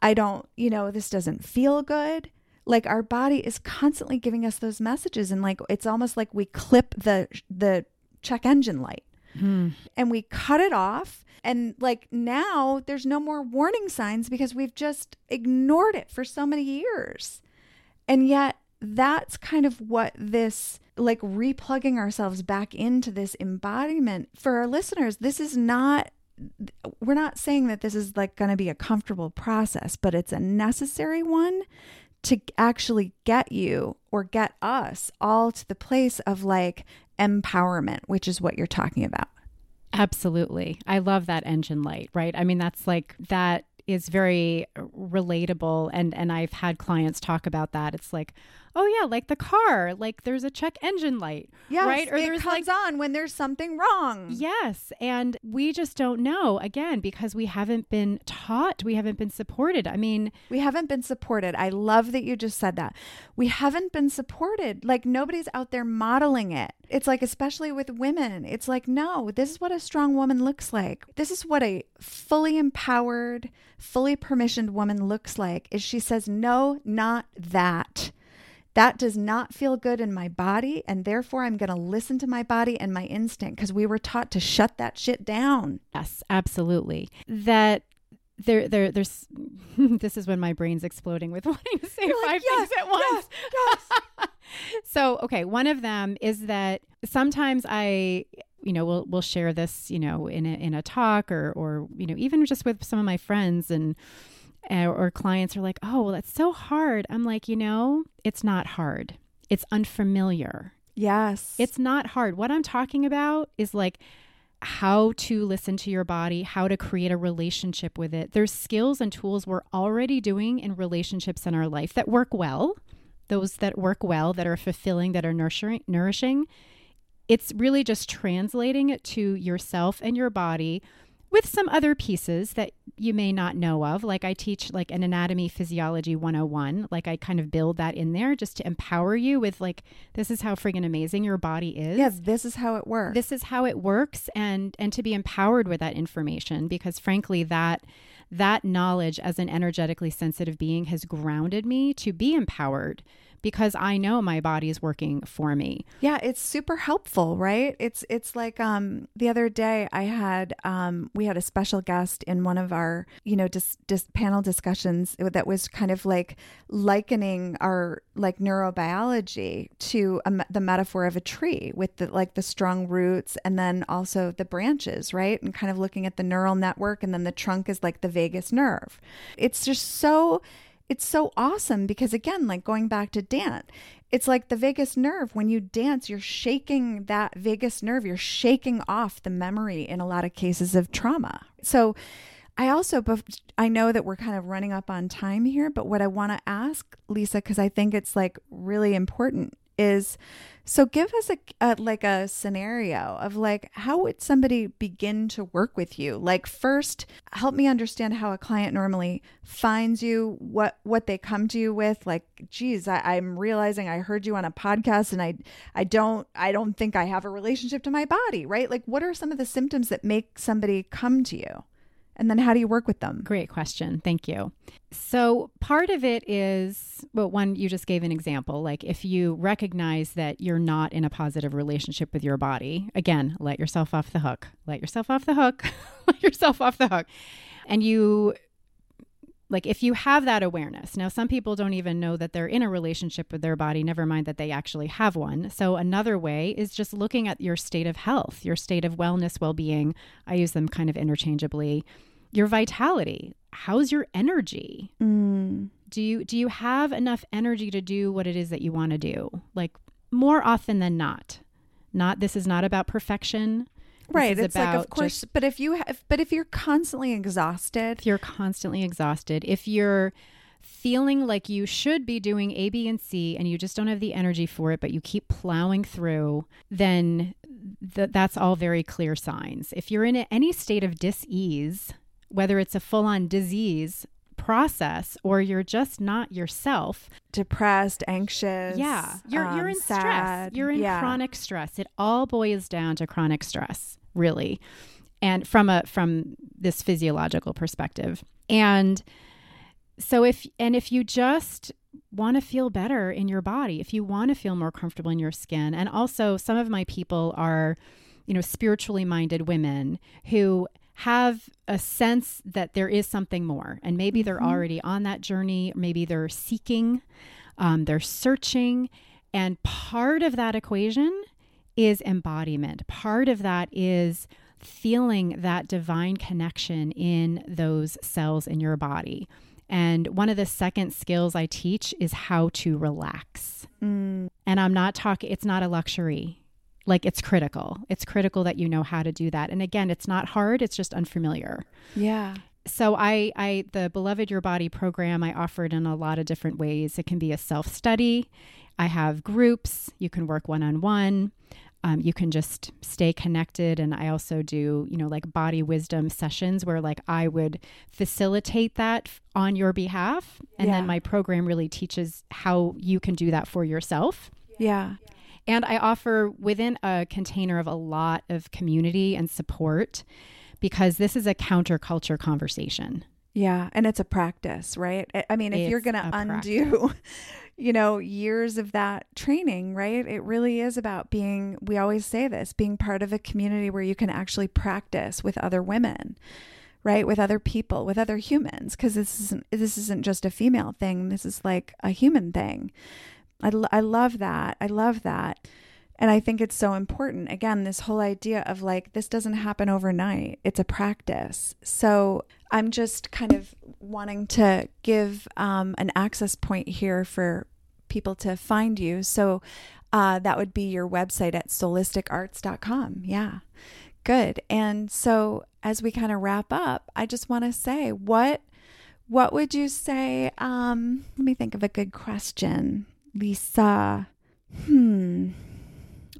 I don't you know this doesn't feel good. Like our body is constantly giving us those messages and like it's almost like we clip the the check engine light Mm. And we cut it off. And like now, there's no more warning signs because we've just ignored it for so many years. And yet, that's kind of what this like replugging ourselves back into this embodiment for our listeners. This is not we're not saying that this is like going to be a comfortable process, but it's a necessary one to actually get you or get us all to the place of like empowerment, which is what you're talking about. Absolutely. I love that engine light, right? I mean, that's like that is very relatable and and I've had clients talk about that. It's like, oh yeah, like the car, like there's a check engine light, yes, right? Or it comes like, on when there's something wrong. Yes, and we just don't know again because we haven't been taught, we haven't been supported. I mean, we haven't been supported. I love that you just said that. We haven't been supported. Like nobody's out there modeling it. It's like especially with women, it's like no, this is what a strong woman looks like. This is what a fully empowered, fully permissioned woman looks like. Is she says no, not that that does not feel good in my body. And therefore, I'm going to listen to my body and my instinct because we were taught to shut that shit down. Yes, absolutely. That there, there, there's. this is when my brain's exploding with wanting to say You're five like, yes, things at once. Yes, yes. so, okay, one of them is that sometimes I, you know, we'll we'll share this, you know, in a in a talk or or you know, even just with some of my friends and Eh, or clients are like, oh, well, that's so hard. I'm like, you know, it's not hard. It's unfamiliar. Yes. It's not hard. What I'm talking about is like how to listen to your body, how to create a relationship with it. There's skills and tools we're already doing in relationships in our life that work well, those that work well, that are fulfilling, that are nurturing, nourishing. It's really just translating it to yourself and your body with some other pieces that you may not know of. Like I teach like an anatomy physiology 101. Like I kind of build that in there just to empower you with like this is how friggin' amazing your body is. Yes, this is how it works. This is how it works and and to be empowered with that information because frankly that that knowledge as an energetically sensitive being has grounded me to be empowered because I know my body is working for me. Yeah, it's super helpful, right? It's it's like um the other day I had um we had a special guest in one of our, you know, dis, dis panel discussions that was kind of like likening our like neurobiology to a, the metaphor of a tree with the like the strong roots and then also the branches, right? And kind of looking at the neural network and then the trunk is like the vagus nerve. It's just so it's so awesome because again like going back to dance it's like the vagus nerve. When you dance you're shaking that vagus nerve. You're shaking off the memory in a lot of cases of trauma. So i also i know that we're kind of running up on time here but what i want to ask lisa because i think it's like really important is so give us a, a, like a scenario of like how would somebody begin to work with you? Like first, help me understand how a client normally finds you, what what they come to you with. Like, geez, I, I'm realizing I heard you on a podcast and I I don't I don't think I have a relationship to my body, right? Like what are some of the symptoms that make somebody come to you? And then how do you work with them? Great question. Thank you. So, part of it is, well, one, you just gave an example. Like, if you recognize that you're not in a positive relationship with your body, again, let yourself off the hook. Let yourself off the hook. let yourself off the hook. And you, like, if you have that awareness, now some people don't even know that they're in a relationship with their body, never mind that they actually have one. So, another way is just looking at your state of health, your state of wellness, well being. I use them kind of interchangeably your vitality how's your energy mm. do you do you have enough energy to do what it is that you want to do like more often than not not this is not about perfection right it's like of course just, but if you have but if you're constantly exhausted if you're constantly exhausted if you're feeling like you should be doing A, B, and C, and you just don't have the energy for it, but you keep plowing through, then th- that's all very clear signs. If you're in any state of dis ease, whether it's a full on disease process or you're just not yourself depressed anxious yeah you're, um, you're in sad. stress you're in yeah. chronic stress it all boils down to chronic stress really and from a from this physiological perspective and so if and if you just want to feel better in your body if you want to feel more comfortable in your skin and also some of my people are you know spiritually minded women who have a sense that there is something more. And maybe mm-hmm. they're already on that journey, maybe they're seeking, um, they're searching. And part of that equation is embodiment. Part of that is feeling that divine connection in those cells in your body. And one of the second skills I teach is how to relax. Mm. And I'm not talking, it's not a luxury like it's critical. It's critical that you know how to do that. And again, it's not hard, it's just unfamiliar. Yeah. So I I the Beloved Your Body program I offered in a lot of different ways. It can be a self-study. I have groups, you can work one-on-one. Um, you can just stay connected. And i also do you know like body wisdom sessions where like i would facilitate that on your behalf. And yeah. then my program really teaches how you can do that for yourself. Yeah. And I offer within a container of a lot of community and support because this is a counterculture conversation. Yeah, and it's a practice, right? I mean, if it's you're going to undo, you know, years of that training, right? It really is about being, we always say this, being part of a community where you can actually practice with other women, right? With other people, with other humans, because this isn't this isn't just a female thing. This is like a human thing. I, I love that. I love that. And I think it's so important. Again, this whole idea of like, this doesn't happen overnight, it's a practice. So I'm just kind of wanting to give um, an access point here for people to find you. So uh, that would be your website at soulisticarts.com. Yeah. Good. And so as we kind of wrap up, I just want to say what what would you say um let me think of a good question Lisa, hmm.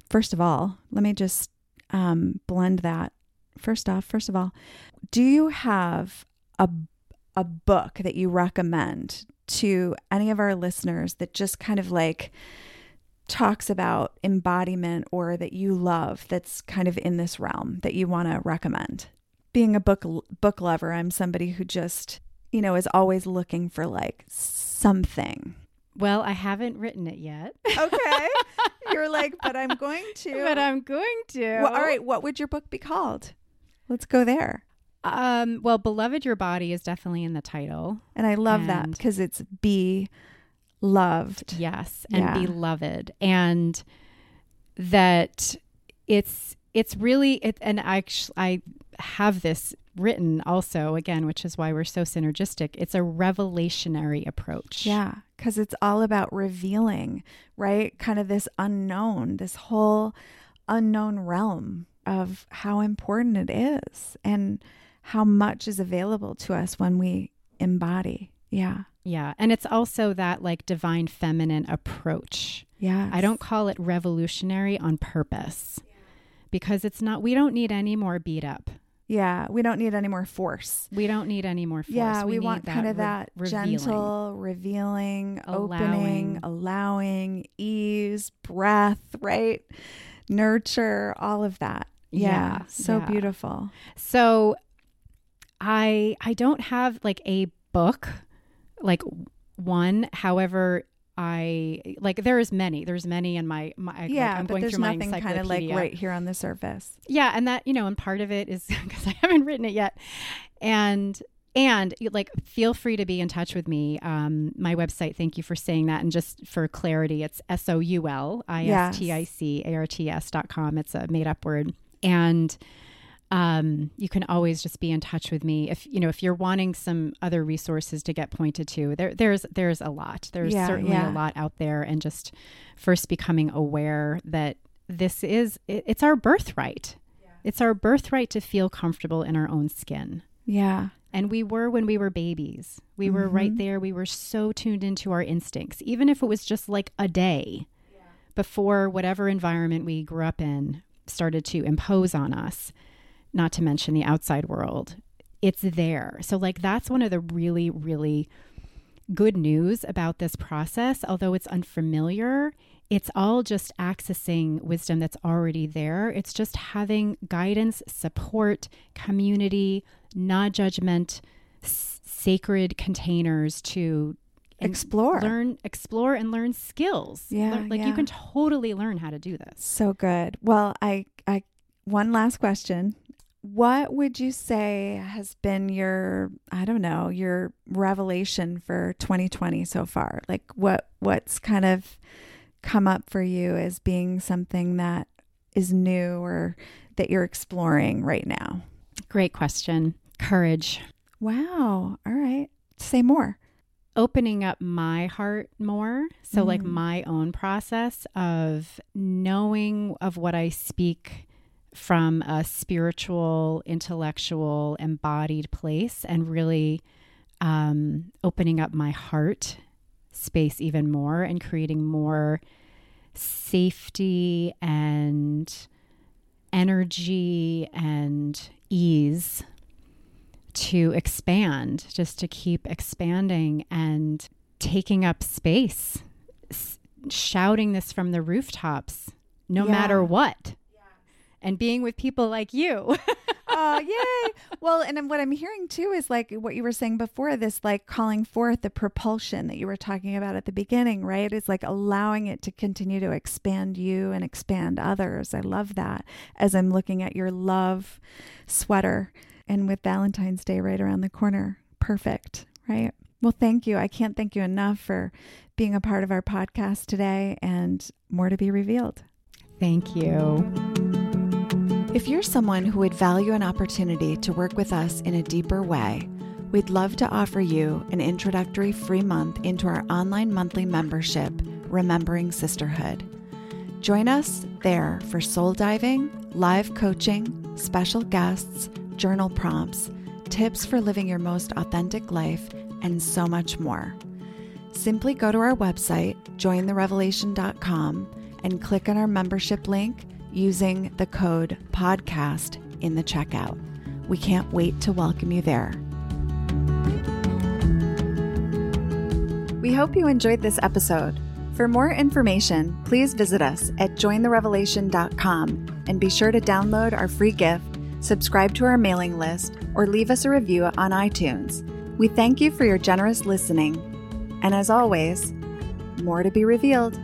First of all, let me just um, blend that. First off, first of all, do you have a a book that you recommend to any of our listeners that just kind of like talks about embodiment or that you love that's kind of in this realm that you want to recommend? Being a book book lover, I'm somebody who just, you know, is always looking for like something Well, I haven't written it yet. Okay. You're like, but I'm going to. but I'm going to. Well, all right. What would your book be called? Let's go there. Um, well, Beloved Your Body is definitely in the title. And I love that because it's be loved. Yes, and Yeah. beloved, and that it's it's really it. And I actually I have this written also again, which is why we're so synergistic. It's a revelationary approach. Yeah, because it's all about revealing, right? Kind of this unknown, this whole unknown realm of how important it is and how much is available to us when we embody. Yeah. yeah, and it's also that like divine feminine approach. Yeah. I don't call it revolutionary on purpose. Because it's not, we don't need any more beat up. Yeah. We don't need any more force. We don't need any more force. Yeah, we, need want kind of re- that revealing. gentle, revealing, Allowing. opening, allowing, ease, breath, right? Nurture, all of that. Yeah, Yeah, so yeah. beautiful. So I I don't have like a book like one. However, I like there's many. There's many in my my like, yeah, I'm but going there's through my nothing kind of like right here on the surface. Yeah, and that you know, and part of it is because I haven't written it yet, and and like feel free to be in touch with me. Um, my website. Thank you for saying that, and just for clarity, it's s o u l i s t i c a r t s dot com. It's a made up word, and um, you can always just be in touch with me if you know if you're wanting some other resources to get pointed to. There, there's there's a lot. There's Yeah, certainly yeah. a lot out there, and just first becoming aware that this is it, it's our birthright. It's our birthright to feel comfortable in our own skin. Yeah, And we were when we were babies. We were right Mhm. there. We were so tuned into our instincts, even if it was just like a day before whatever environment we grew up in started to impose on us, not to mention the outside world. It's there. So, like, that's one of the really, really good news about this process. Although it's unfamiliar, it's all just accessing wisdom that's already there. It's just having guidance, support, community, non judgment, s- sacred containers to explore. learn, explore, and learn skills. Yeah, Learn- like yeah. you can totally learn how to do this. So good. Well, I, I, one last question. What would you say has been your, I don't know, your revelation for 2020 so far? Like what, what's kind of come up for you as being something that is new or that you're exploring right now? Great question. Courage. Wow. All right. Say more. Opening up my heart more. So, like Mhm. my own process of knowing of what I speak from a spiritual, intellectual, embodied place, and really um, opening up my heart space even more and creating more safety and energy and ease to expand, just to keep expanding and taking up space, s- shouting this from the rooftops, no Yeah. matter what, and being with people like you. oh, yay. Well, and what I'm hearing too is like what you were saying before this, like calling forth the propulsion that you were talking about at the beginning, right? It's like allowing it to continue to expand you and expand others. I love that as I'm looking at your love sweater and with Valentine's Day right around the corner. Perfect, right? Well, thank you. I can't thank you enough for being a part of our podcast today and more to be revealed. Thank you. If you're someone who would value an opportunity to work with us in a deeper way, we'd love to offer you an introductory free month into our online monthly membership, Remembering Sisterhood. Join us there for soul diving, live coaching, special guests, journal prompts, tips for living your most authentic life, and so much more. Simply go to our website, jointherevelation.com, and click on our membership link using the code podcast in the checkout. We can't wait to welcome you there. We hope you enjoyed this episode. For more information, please visit us at jointherevelation.com and be sure to download our free gift, subscribe to our mailing list, or leave us a review on iTunes. We thank you for your generous listening. And as always, More to be revealed.